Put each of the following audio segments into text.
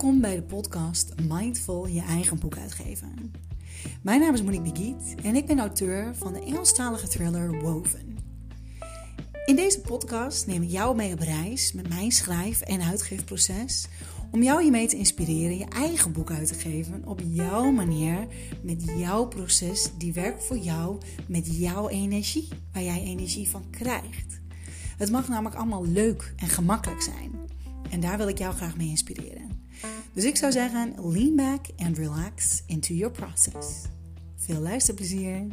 Welkom bij de podcast Mindful je eigen boek uitgeven. Mijn naam is Monique Begiet en ik ben auteur van de Engelstalige thriller Woven. In deze podcast neem ik jou mee op reis met mijn schrijf- en uitgeefproces om jou hiermee te inspireren je eigen boek uit te geven op jouw manier, met jouw proces die werkt voor jou, met jouw energie, waar jij energie van krijgt. Het mag namelijk allemaal leuk en gemakkelijk zijn. En daar wil ik jou graag mee inspireren. Dus ik zou zeggen, lean back and relax into your process. Veel luisterplezier!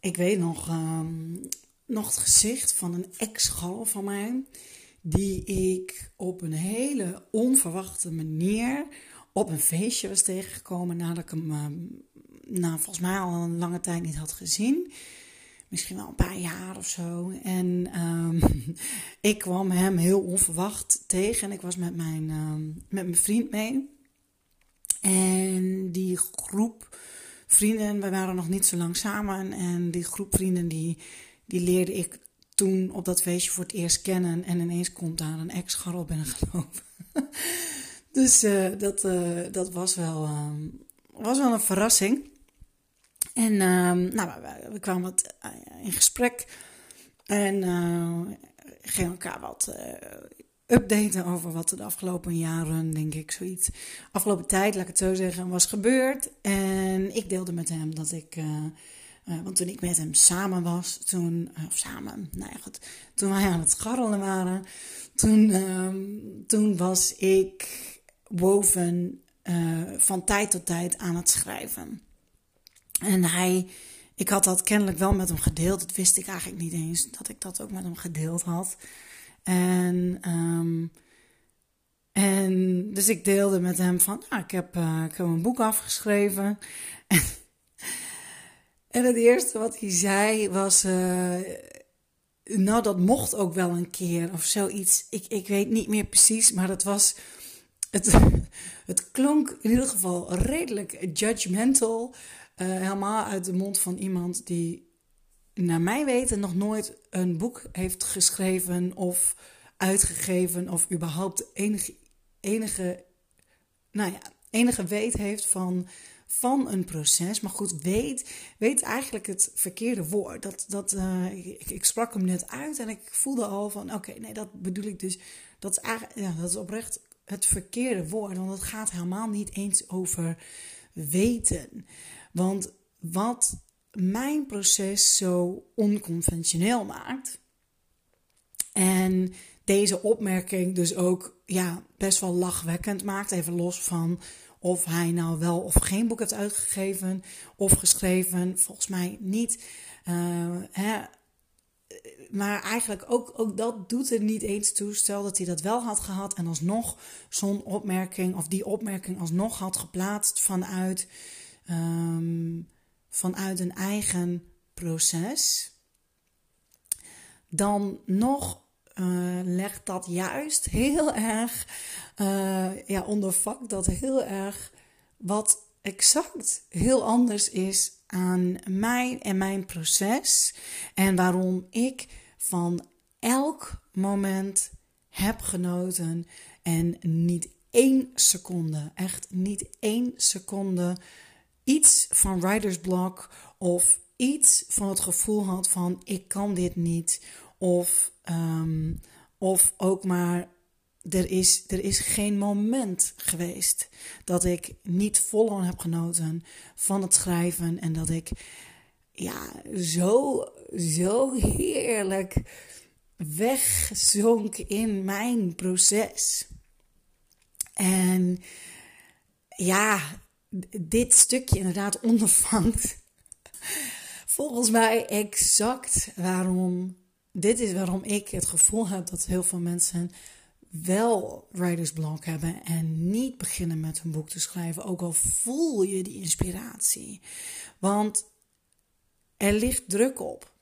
Ik weet nog, ehm, nog het gezicht van een ex-gal van mij, die ik op een hele onverwachte manier op een feestje was tegengekomen nadat ik hem, nou, volgens mij al een lange tijd niet had gezien misschien wel een paar jaar of zo. En um, ik kwam hem heel onverwacht tegen. En ik was met mijn, um, met mijn vriend mee. En die groep vrienden, we waren nog niet zo lang samen. En die groep vrienden, die, die leerde ik toen op dat feestje voor het eerst kennen. En ineens komt daar een ex-garrel binnengelopen. dus uh, dat, uh, dat was, wel, um, was wel een verrassing. En uh, nou, we, kwamen wat uh, in gesprek en uh, gingen elkaar wat uh, updaten over wat er de afgelopen jaren, denk ik, zoiets, afgelopen tijd, laat ik het zo zeggen, was gebeurd. En ik deelde met hem dat ik, want toen ik met hem samen was, toen, of samen, nou ja, goed, toen wij aan het scharrelen waren, toen, ehm, toen was ik woven van tijd tot tijd aan het schrijven. En hij, ik had dat kennelijk wel met hem gedeeld. Dat wist ik eigenlijk niet eens dat ik dat ook met hem gedeeld had. En, um, en dus ik deelde met hem van, nou, ik, heb, uh, ik heb een boek afgeschreven. en het eerste wat hij zei was, uh, nou, dat mocht ook wel een keer of zoiets. Ik, ik weet niet meer precies, maar dat was, het, het klonk in ieder geval redelijk judgmental. Uh, helemaal uit de mond van iemand die, naar mijn weten, nog nooit een boek heeft geschreven of uitgegeven of überhaupt enige, enige, nou ja, enige weet heeft van, van een proces. Maar goed, weet, weet eigenlijk het verkeerde woord. Dat, dat, uh, ik, ik, sprak hem net uit en ik voelde al van, oké, nee, dat bedoel ik dus. Dat is, ja, dat is oprecht het verkeerde woord, want het gaat helemaal niet eens over weten. Want wat mijn proces zo onconventioneel maakt. En deze opmerking dus ook ja, best wel lachwekkend maakt. Even los van of hij nou wel of geen boek heeft uitgegeven of geschreven. Volgens mij niet. Uh, hè. Maar eigenlijk ook, ook dat doet er niet eens toe. Stel dat hij dat wel had gehad en alsnog zo'n opmerking of die opmerking alsnog had geplaatst vanuit um, vanuit een eigen proces, dan nog uh, legt dat juist heel erg uh, ja, onder vak dat heel erg wat exact heel anders is aan mij en mijn proces en waarom ik van elk moment heb genoten en niet één seconde, echt niet één seconde iets van writer's block of iets van het gevoel had van ik kan dit niet of, um, of ook maar er is, er is geen moment geweest dat ik niet volle heb genoten van het schrijven en dat ik ja, zo, zo heerlijk wegzonk in mijn proces. En ja, dit stukje inderdaad ondervangt. Volgens mij exact waarom. Dit is waarom ik het gevoel heb dat heel veel mensen wel writer's block hebben en niet beginnen met een boek te schrijven, ook al voel je die inspiratie. Want er ligt druk op.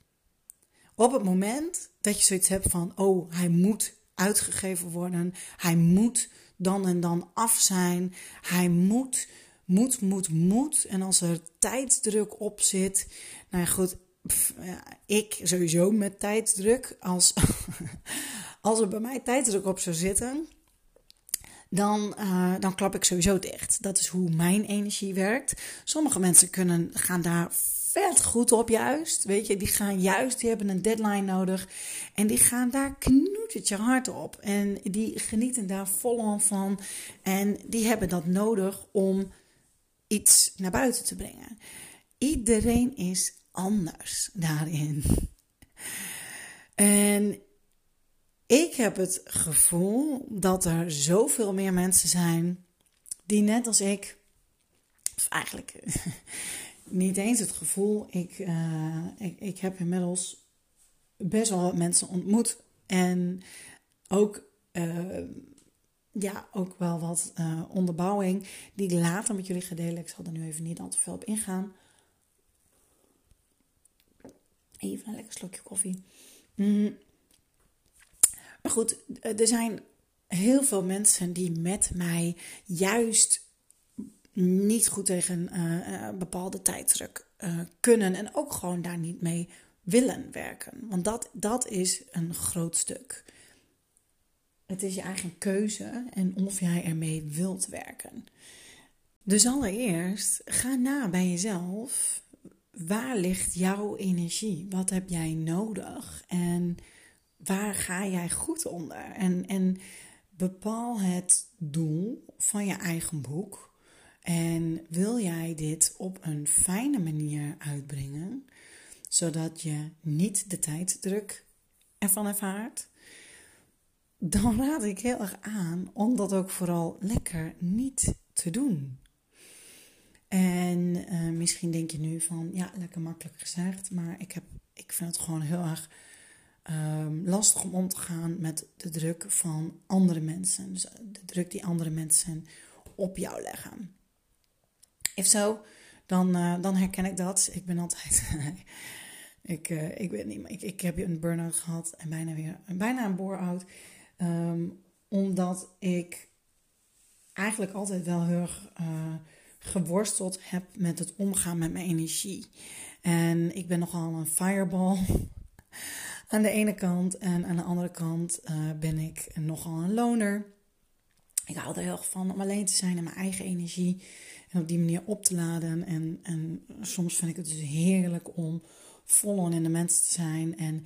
Op het moment dat je zoiets hebt van, oh, hij moet uitgegeven worden, hij moet dan en dan af zijn, hij moet moet, moet, moet. En als er tijdsdruk op zit, nou ja, goed, ik sowieso met tijdsdruk. Als, als er bij mij tijdsdruk op zou zitten, dan, uh, dan klap ik sowieso dicht. Dat is hoe mijn energie werkt. Sommige mensen kunnen, gaan daar vet goed op juist. Weet je, die gaan juist, die hebben een deadline nodig. En die gaan daar knoetertje hard op. En die genieten daar volop van. En die hebben dat nodig om iets naar buiten te brengen. Iedereen is anders daarin. En ik heb het gevoel dat er zoveel meer mensen zijn die net als ik, eigenlijk niet eens het gevoel, ik, uh, ik, ik heb inmiddels best wel wat mensen ontmoet en ook, uh, ja, ook wel wat uh, onderbouwing die ik later met jullie ga delen. Ik zal er nu even niet al te veel op ingaan. Even een lekker slokje koffie. Mm. Maar goed, er zijn heel veel mensen die met mij juist niet goed tegen uh, bepaalde tijdsdruk uh, kunnen en ook gewoon daar niet mee willen werken. Want dat, dat is een groot stuk. Het is je eigen keuze en of jij ermee wilt werken. Dus allereerst ga na bij jezelf. Waar ligt jouw energie? Wat heb jij nodig? En waar ga jij goed onder? En, en bepaal het doel van je eigen boek. En wil jij dit op een fijne manier uitbrengen, zodat je niet de tijdsdruk ervan ervaart? Dan raad ik heel erg aan om dat ook vooral lekker niet te doen. En uh, misschien denk je nu van, ja, lekker makkelijk gezegd, maar ik, heb, ik vind het gewoon heel erg um, lastig om om te gaan met de druk van andere mensen. Dus de druk die andere mensen op jou leggen. If zo, dan, uh, dan herken ik dat. Ik ben altijd. ik, uh, ik weet niet, ik, ik heb een burn-out gehad en bijna weer bijna een bore-out. Um, omdat ik eigenlijk altijd wel heel erg geworsteld heb met het omgaan met mijn energie. En ik ben nogal een fireball aan de ene kant. En aan de andere kant uh, ben ik nogal een loner. Ik hou er heel erg van om alleen te zijn in mijn eigen energie. En op die manier op te laden. En, en soms vind ik het dus heerlijk om vol in de mensen te zijn. En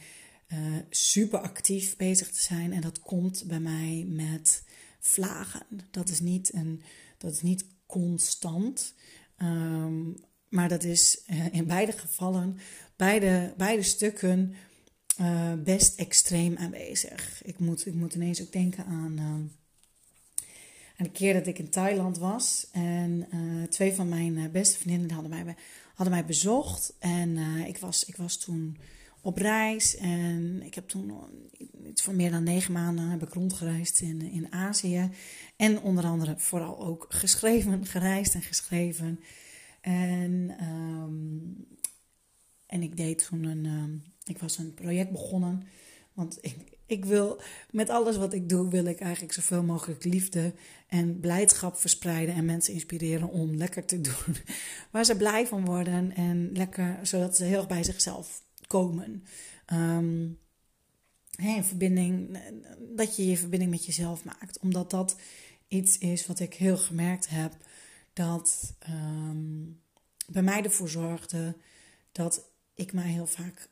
uh, super actief bezig te zijn. En dat komt bij mij met vlagen. Dat is niet, een, dat is niet constant. Um, maar dat is uh, in beide gevallen, beide, beide stukken uh, best extreem aanwezig. Ik moet, ik moet ineens ook denken aan, uh, aan de keer dat ik in Thailand was. En uh, twee van mijn beste vriendinnen hadden mij, hadden mij bezocht. En ik, was, ik was toen op reis. En ik heb toen voor meer dan negen maanden heb ik rondgereisd in, in Azië. En onder andere vooral ook geschreven, gereisd en geschreven. En, um, en ik deed toen een, um, ik was een project begonnen. Want ik, ik wil, met alles wat ik doe, wil ik eigenlijk zoveel mogelijk liefde en blijdschap verspreiden. En mensen inspireren om lekker te doen. Waar ze blij van worden. En lekker, zodat ze heel erg bij zichzelf komen. Um, hey, verbinding, dat je je verbinding met jezelf maakt. Omdat dat iets is wat ik heel gemerkt heb. Dat um, bij mij ervoor zorgde dat ik mij heel vaak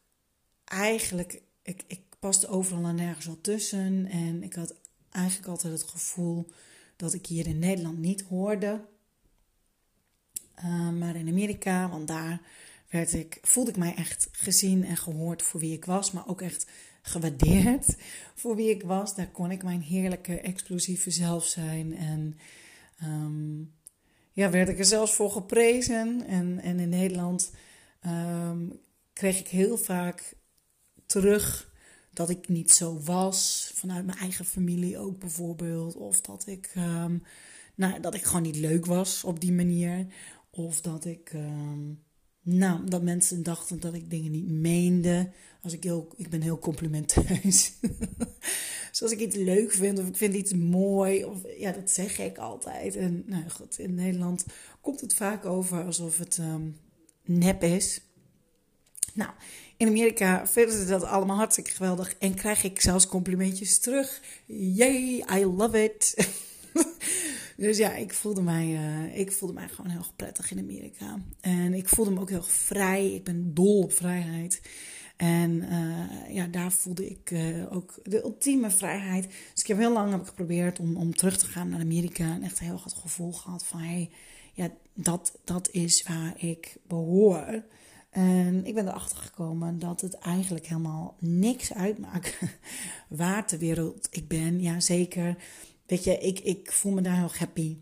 eigenlijk, ik, ik paste overal en nergens wel tussen. En ik had eigenlijk altijd het gevoel dat ik hier in Nederland niet hoorde. Uh, maar in Amerika, want daar werd ik, voelde ik mij echt gezien en gehoord voor wie ik was. Maar ook echt gewaardeerd voor wie ik was. Daar kon ik mijn heerlijke, explosieve zelf zijn. En um, ja, werd ik er zelfs voor geprezen. En, en in Nederland um, kreeg ik heel vaak terug dat ik niet zo was. Vanuit mijn eigen familie ook bijvoorbeeld. Of dat ik, um, nou, dat ik gewoon niet leuk was op die manier. Of dat ik, um, nou, dat mensen dachten dat ik dingen niet meende. Als ik heel, ik ben heel complimenteus. dus als ik iets leuk vind of ik vind iets mooi, of, ja, dat zeg ik altijd. En nou goed, in Nederland komt het vaak over alsof het um, nep is. Nou, in Amerika vinden ze dat allemaal hartstikke geweldig en krijg ik zelfs complimentjes terug. Yay, I love it. dus ja, ik voelde, mij, uh, ik voelde mij gewoon heel prettig in Amerika. En ik voelde me ook heel vrij. Ik ben dol op vrijheid. En uh, ja, daar voelde ik uh, ook de ultieme vrijheid. Dus ik heb heel lang heb ik geprobeerd om, om terug te gaan naar Amerika. En echt heel goed gevoel gehad van... Hey, ja, dat, dat is waar ik behoor. En ik ben erachter gekomen dat het eigenlijk helemaal niks uitmaakt waar ter wereld ik ben. Ja, zeker. Weet je, ik, ik voel me daar heel happy.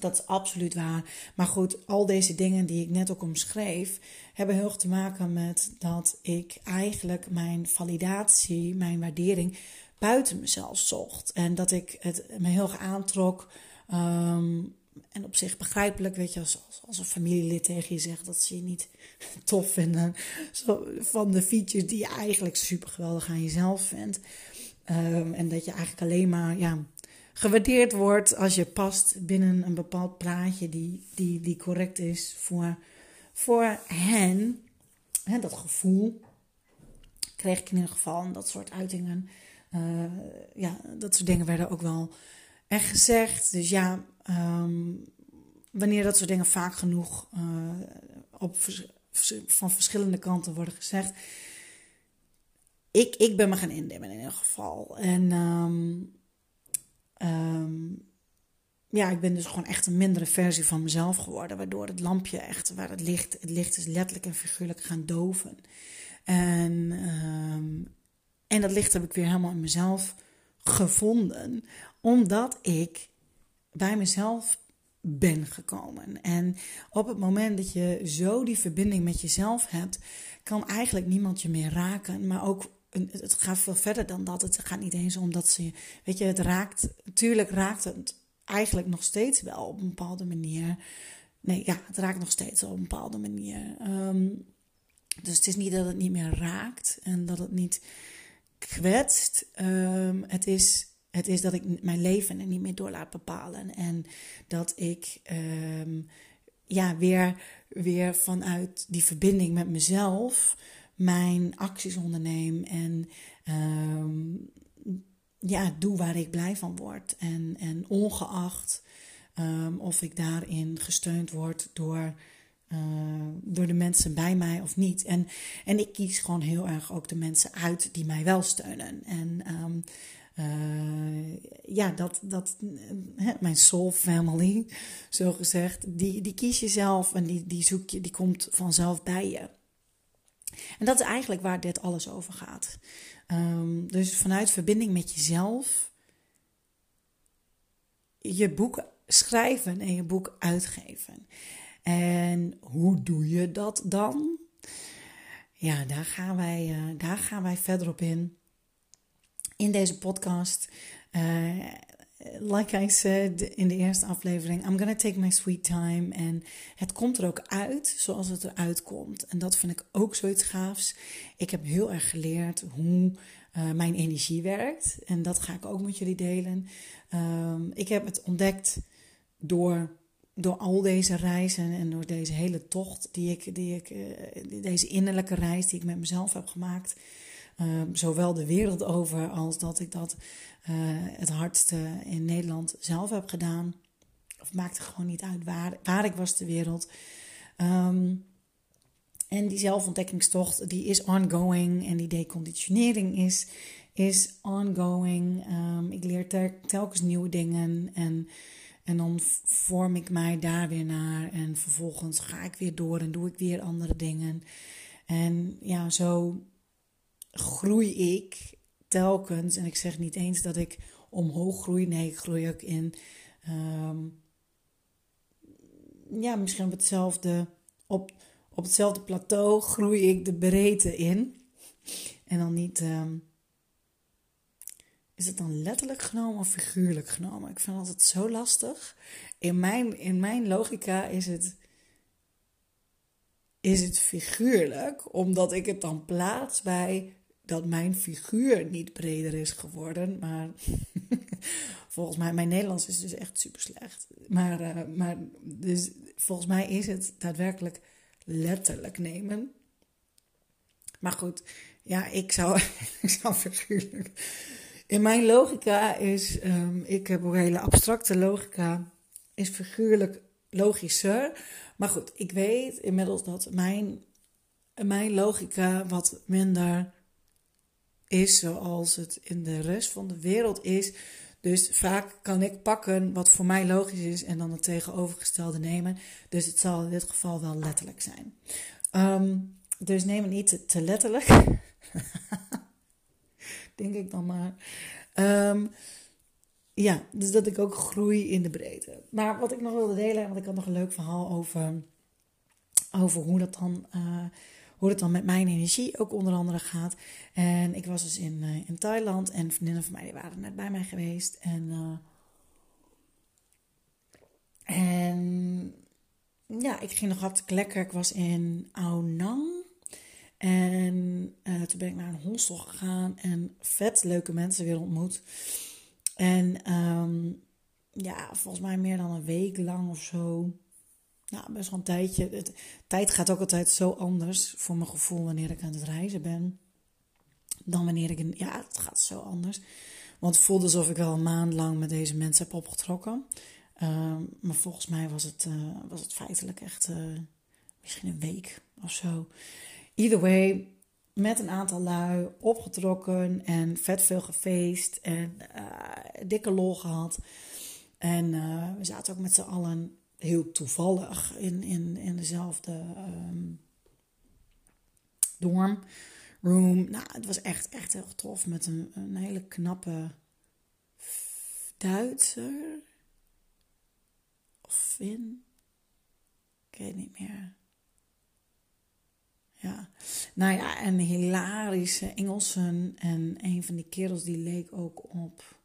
Dat is absoluut waar. Maar goed, al deze dingen die ik net ook omschreef, hebben heel erg te maken met dat ik eigenlijk mijn validatie, mijn waardering buiten mezelf zocht. En dat ik het me heel erg aantrok. Um, en op zich begrijpelijk, weet je, als, als een familielid tegen je zegt dat ze je niet tof vinden. Zo, van de features die je eigenlijk super geweldig aan jezelf vindt. Um, en dat je eigenlijk alleen maar ja, gewaardeerd wordt als je past binnen een bepaald plaatje die, die, die correct is voor, voor hen. Hè, dat gevoel kreeg ik in ieder geval. En dat soort uitingen. Uh, ja, dat soort dingen werden ook wel echt gezegd. Dus ja, um, wanneer dat soort dingen vaak genoeg uh, op, van verschillende kanten worden gezegd. Ik, ik ben me gaan indimmen in ieder geval. En um, um, ja, ik ben dus gewoon echt een mindere versie van mezelf geworden. Waardoor het lampje echt, waar het licht, het licht is letterlijk en figuurlijk gaan doven. En, en dat licht heb ik weer helemaal in mezelf gevonden. Omdat ik bij mezelf ben gekomen. En op het moment dat je zo die verbinding met jezelf hebt, kan eigenlijk niemand je meer raken. Maar ook, het gaat veel verder dan dat. Het gaat niet eens om dat ze, weet je, het raakt, natuurlijk raakt het eigenlijk nog steeds wel op een bepaalde manier. Nee, ja, het raakt nog steeds op een bepaalde manier. Um, dus het is niet dat het niet meer raakt en dat het niet kwetst. Um, het is het is dat ik mijn leven er niet meer door laat bepalen. En dat ik um, ja, weer, weer vanuit die verbinding met mezelf mijn acties onderneem. En um, ja, doe waar ik blij van word. En, en ongeacht um, of ik daarin gesteund word door. Uh, door de mensen bij mij of niet. En, en ik kies gewoon heel erg ook de mensen uit die mij wel steunen. En uh, ja, dat, dat, mijn soul family, zo gezegd, die, die kies je zelf en die, die zoek je, die komt vanzelf bij je. En dat is eigenlijk waar dit alles over gaat. Um, dus vanuit verbinding met jezelf je boek schrijven en je boek uitgeven. En hoe doe je dat dan? Ja, daar gaan wij, uh, daar gaan wij verder op in in deze podcast. Uh, like I said in de eerste aflevering, I'm gonna take my sweet time. En het komt er ook uit zoals het eruit komt. En dat vind ik ook zoiets gaafs. Ik heb heel erg geleerd hoe uh, mijn energie werkt. En dat ga ik ook met jullie delen. Um, ik heb het ontdekt door door al deze reizen en door deze hele tocht die ik, die ik, uh, deze innerlijke reis die ik met mezelf heb gemaakt, Ehm, zowel de wereld over als dat ik dat uh, het hardste in Nederland zelf heb gedaan. Of maakte gewoon niet uit waar, waar ik was ter wereld. Um, en die zelfontdekkingstocht die is ongoing en die deconditionering is, is ongoing. Um, ik leer telkens nieuwe dingen en, en dan vorm ik mij daar weer naar. En vervolgens ga ik weer door en doe ik weer andere dingen. En ja, zo groei ik telkens. En ik zeg niet eens dat ik omhoog groei. Nee, ik groei ook in. Um, ja, misschien op hetzelfde. Op, op hetzelfde plateau groei ik de breedte in. En dan niet. Um, is het dan letterlijk genomen of figuurlijk genomen? Ik vind het zo lastig. In mijn, in mijn logica is het is het figuurlijk, omdat ik het dan plaats bij dat mijn figuur niet breder is geworden. Maar volgens mij, mijn Nederlands is dus echt super slecht. Maar, uh, maar dus volgens mij is het daadwerkelijk letterlijk nemen. Maar goed, ja, ik zou, ik zou figuurlijk. In mijn logica is, um, ik heb een hele abstracte logica, is figuurlijk logischer. Maar goed, ik weet inmiddels dat mijn, mijn logica wat minder is zoals het in de rest van de wereld is. Dus vaak kan ik pakken wat voor mij logisch is en dan het tegenovergestelde nemen. Dus het zal in dit geval wel letterlijk zijn. Ehm, dus neem het niet te, letterlijk. Denk ik dan maar. Ehm, ja, dus dat ik ook groei in de breedte. Maar wat ik nog wilde delen, want ik had nog een leuk verhaal over, over hoe dat dan. Uh, hoe het dan met mijn energie ook onder andere gaat. En ik was dus in, uh, in Thailand en vriendinnen van mij die waren net bij mij geweest. En, uh, en ja, ik ging nog hartstikke lekker. Ik was in Aonang. En uh, toen ben ik naar een hostel gegaan en vet leuke mensen weer ontmoet. En um, ja, volgens mij meer dan een week lang of zo nou, best wel een tijdje. Tijd gaat ook altijd zo anders voor mijn gevoel wanneer ik aan het reizen ben. Dan wanneer ik. In, ja, het gaat zo anders. Want het voelde alsof ik al een maand lang met deze mensen heb opgetrokken. Um, maar volgens mij was het, uh, was het feitelijk echt uh, misschien een week of zo. Either way, met een aantal lui opgetrokken en vet veel gefeest en uh, dikke lol gehad. En we zaten ook met z'n allen heel toevallig in, in, in dezelfde um, dorm room. Nou, het was echt, echt heel tof met een, een hele knappe Duitser of Fin. Ik weet niet meer. Ja, nou ja, en hilarische Engelsen. En een van die kerels die leek ook op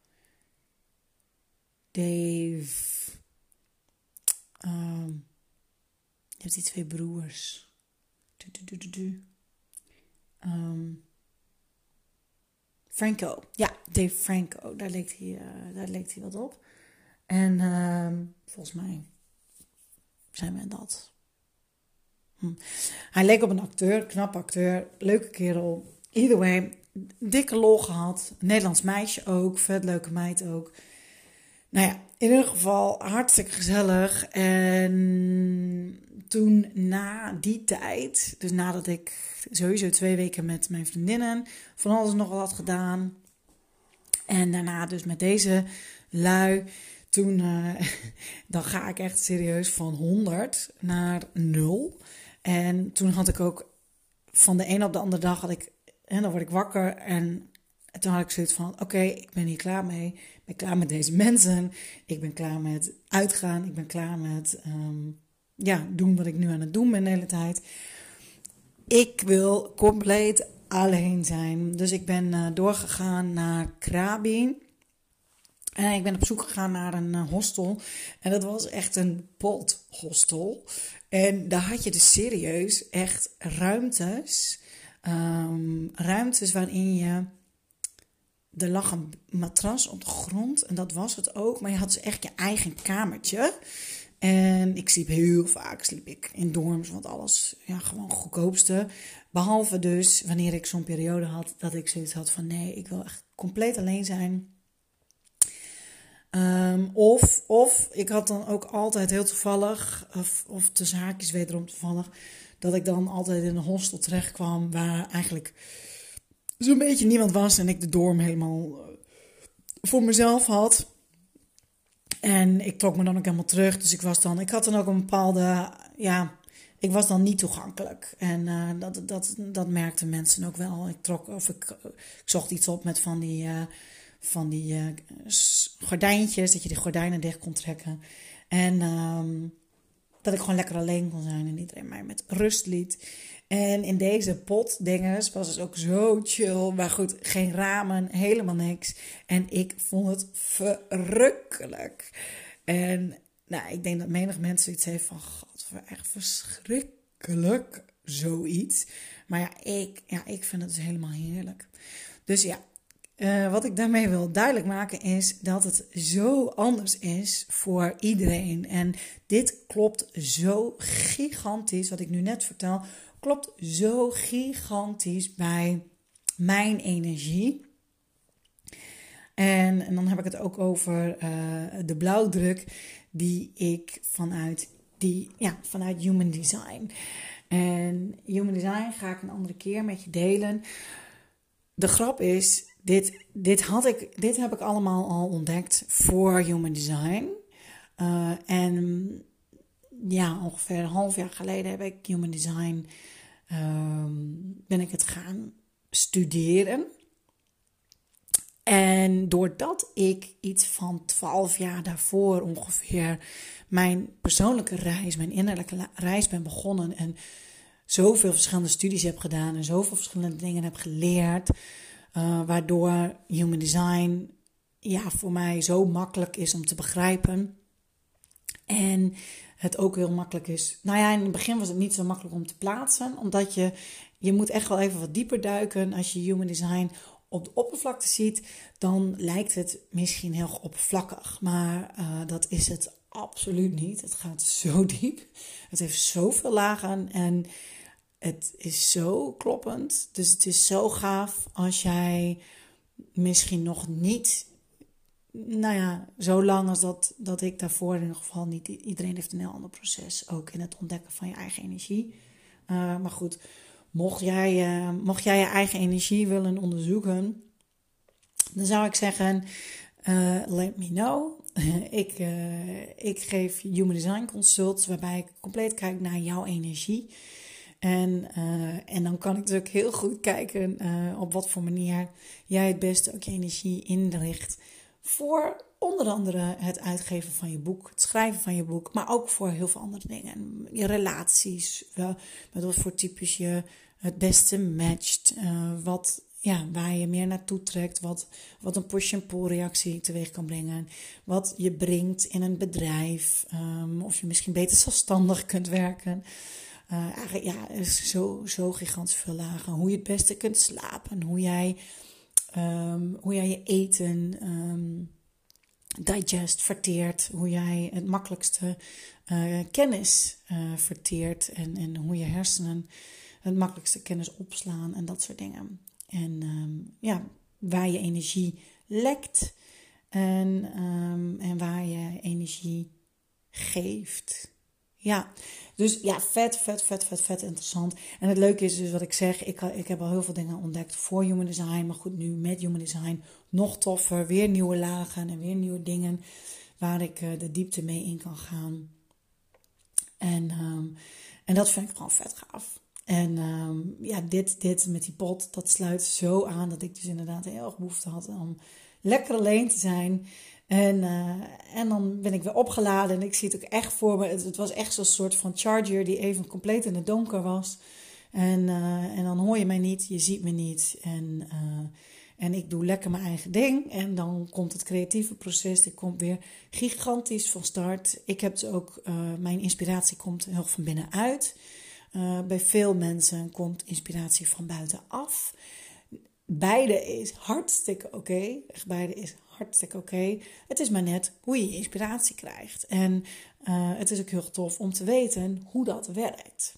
Dave. Um, je hebt die twee broers. Um, Franco. Ja, Dave Franco. Daar leek hij, uh, daar leek hij wat op. En um, volgens mij zijn we dat. Hm. Hij leek op een acteur, knap acteur, leuke kerel. Either way, dikke lol gehad. Nederlands meisje ook, vet leuke meid ook. Nou ja, in ieder geval hartstikke gezellig. En toen na die tijd, dus nadat ik sowieso twee weken met mijn vriendinnen van alles nog wat had gedaan. En daarna dus met deze lui. Toen, uh, dan ga ik echt serieus van 100 naar 0. En toen had ik ook van de een op de andere dag had ik, en dan word ik wakker en toen had ik zoiets van: oké, ik ben hier klaar mee. Ik ben klaar met deze mensen. Ik ben klaar met uitgaan. Ik ben klaar met um, ja, doen wat ik nu aan het doen ben de hele tijd. Ik wil compleet alleen zijn. Dus ik ben uh, doorgegaan naar Krabi. En ik ben op zoek gegaan naar een uh, hostel. En dat was echt een pothostel. En daar had je dus serieus echt ruimtes. Um, ruimtes waarin je er lag een matras op de grond en dat was het ook. Maar je had dus echt je eigen kamertje. En ik sliep heel vaak sliep ik in dorms, want alles ja, gewoon goedkoopste. Behalve dus wanneer ik zo'n periode had dat ik zoiets had van nee, ik wil echt compleet alleen zijn. Um, of, of ik had dan ook altijd heel toevallig, of, of de zaakjes wederom toevallig, dat ik dan altijd in een hostel terecht kwam waar eigenlijk zo'n beetje niemand was en ik de dorm helemaal eh, voor mezelf had. En ik trok me dan ook helemaal terug. Dus ik was dan, ik had dan ook een bepaalde, ja, ik was dan niet toegankelijk. En uh, dat, dat, dat merkten mensen ook wel. Ik trok, of ik, ik zocht iets op met van die, van die uh, gordijntjes, dat je die gordijnen dicht kon trekken. En um, dat ik gewoon lekker alleen kon zijn en iedereen mij met rust liet. En in deze pot dinges was het ook zo chill. Maar goed, geen ramen, helemaal niks. En ik vond het verrukkelijk. En nou, ik denk dat menig mensen iets heeft van... God, echt verschrikkelijk zoiets. Maar ja ik, ja, ik vind het dus helemaal heerlijk. Dus ja, uh, wat ik daarmee wil duidelijk maken is dat het zo anders is voor iedereen. En dit klopt zo gigantisch, wat ik nu net vertel, klopt zo gigantisch bij mijn energie. En, en dan heb ik het ook over uh, de blauwdruk die ik vanuit, die, ja, vanuit Human Design. En Human Design ga ik een andere keer met je delen. De grap is, dit, dit, had ik, dit heb ik allemaal al ontdekt voor Human Design. Uh, en ja, ongeveer een half jaar geleden heb ik Human Design, uh, ben ik het gaan studeren. En doordat ik iets van 12 jaar daarvoor ongeveer mijn persoonlijke reis, mijn innerlijke reis ben begonnen en zoveel verschillende studies heb gedaan en zoveel verschillende dingen heb geleerd, uh, waardoor human design ja, voor mij zo makkelijk is om te begrijpen. En het ook heel makkelijk is. Nou ja, in het begin was het niet zo makkelijk om te plaatsen, omdat je, je moet echt wel even wat dieper duiken als je human design op de oppervlakte ziet, dan lijkt het misschien heel oppervlakkig. Maar uh, dat is het absoluut niet. Het gaat zo diep. Het heeft zoveel lagen en het is zo kloppend. Dus het is zo gaaf als jij misschien nog niet, nou ja, zo lang als dat, dat ik daarvoor in ieder geval niet. Iedereen heeft een heel ander proces ook in het ontdekken van je eigen energie. Uh, maar goed, mocht jij, uh, mocht jij je eigen energie willen onderzoeken, dan zou ik zeggen: uh, let me know. ik, ik geef Human Design Consults, waarbij ik compleet kijk naar jouw energie. En, en dan kan ik natuurlijk heel goed kijken op wat voor manier jij het beste ook je energie inricht. Voor onder andere het uitgeven van je boek, het schrijven van je boek, maar ook voor heel veel andere dingen. Je relaties, met wat voor types je het beste matcht, wat, ja, waar je meer naartoe trekt, wat, wat een push-and-pull reactie teweeg kan brengen, wat je brengt in een bedrijf, um, of je misschien beter zelfstandig kunt werken. Uh, ja, is zo, zo gigantisch veel lagen. Hoe je het beste kunt slapen. Hoe jij, um, hoe jij je eten um, digest, verteert. Hoe jij het makkelijkste uh, kennis uh, verteert. En, en hoe je hersenen het makkelijkste kennis opslaan. En dat soort dingen. En um, ja, waar je energie lekt. En, en waar je energie geeft. Ja, dus ja, vet, vet, vet, vet, vet interessant. En het leuke is dus wat ik zeg, ik, ik heb al heel veel dingen ontdekt voor Human Design. Maar goed, nu met Human Design nog toffer. Weer nieuwe lagen en weer nieuwe dingen waar ik uh, de diepte mee in kan gaan. En, um, en dat vind ik gewoon vet gaaf. En um, ja, dit, dit met die pot, dat sluit zo aan dat ik dus inderdaad heel erg behoefte had om lekker alleen te zijn. En, uh, en dan ben ik weer opgeladen en ik zie het ook echt voor me. Het, was echt zo'n soort van charger die even compleet in het donker was. En, uh, en dan hoor je mij niet, je ziet me niet. En, uh, en ik doe lekker mijn eigen ding. En dan komt het creatieve proces, die komt weer gigantisch van start. Ik heb dus ook, mijn inspiratie komt heel van binnenuit. bij veel mensen komt inspiratie van buitenaf. Beide is hartstikke oké. Beide is hartstikke oké. Het is maar net hoe je inspiratie krijgt. En uh, het is ook heel tof om te weten hoe dat werkt.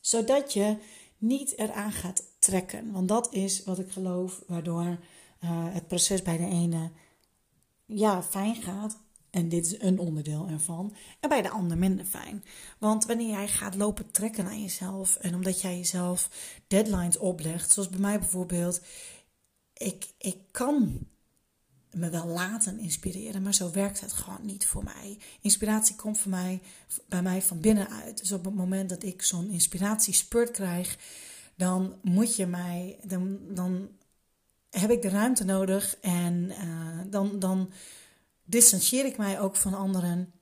Zodat je niet eraan gaat trekken. Want dat is wat ik geloof, waardoor uh, het proces bij de ene ja, fijn gaat. En dit is een onderdeel ervan. En bij de ander minder fijn. Want wanneer jij gaat lopen trekken aan jezelf. En omdat jij jezelf deadlines oplegt. Zoals bij mij bijvoorbeeld. Ik, ik kan me wel laten inspireren, maar zo werkt het gewoon niet voor mij. Inspiratie komt voor mij, bij mij van binnenuit. Dus op het moment dat ik zo'n inspiratiespurt krijg, dan moet je mij, dan, dan heb ik de ruimte nodig en uh, dan, dan distancieer ik mij ook van anderen.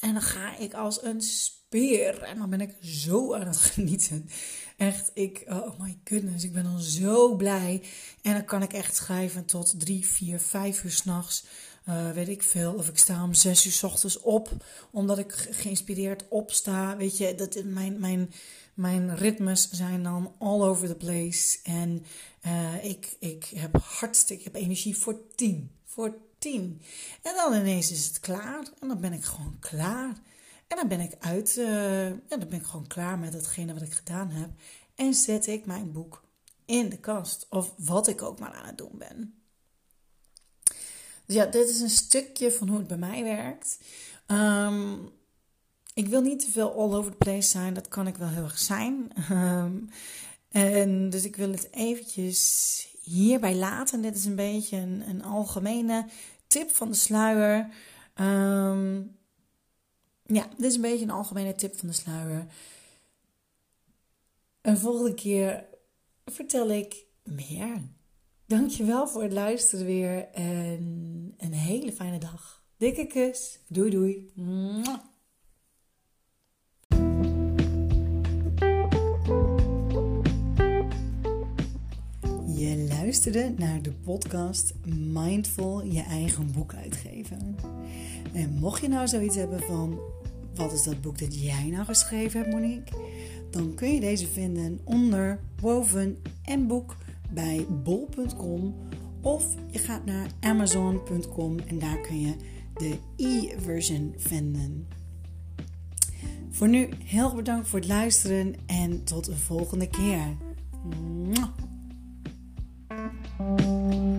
En dan ga ik als een speer. En dan ben ik zo aan het genieten. Echt, ik, oh my goodness, ik ben dan zo blij. En dan kan ik echt schrijven tot drie, vier, vijf uur s'nachts. uh, weet ik veel. Of ik sta om zes uur s ochtends op, omdat ik geïnspireerd opsta. Weet je, dat, mijn, mijn, mijn ritmes zijn dan all over the place. En uh, ik, ik heb hartstikke, ik heb energie voor tien. Voor tien. En dan ineens is het klaar. En dan ben ik gewoon klaar. En dan ben ik uit, en dan ben ik gewoon klaar met hetgene wat ik gedaan heb. En zet ik mijn boek in de kast. Of wat ik ook maar aan het doen ben. Dus ja, dit is een stukje van hoe het bij mij werkt. Um, ik wil niet te veel all over the place zijn. Dat kan ik wel heel erg zijn. Um, en dus ik wil het eventjes hierbij laten. Dit is een beetje een, een algemene tip van de sluier. Um, ja, dit is een beetje een algemene tip van de sluier. Een volgende keer vertel ik meer. Dankjewel voor het luisteren weer en een hele fijne dag. Dikke kus. Doei doei. Luisterde naar de podcast Mindful je eigen boek uitgeven. En mocht je nou zoiets hebben van wat is dat boek dat jij nou geschreven hebt, Monique? Dan kun je deze vinden onder woven en boek bij bol.com of je gaat naar amazon.com en daar kun je de e-version vinden. Voor nu heel bedankt voor het luisteren en tot een volgende keer. Música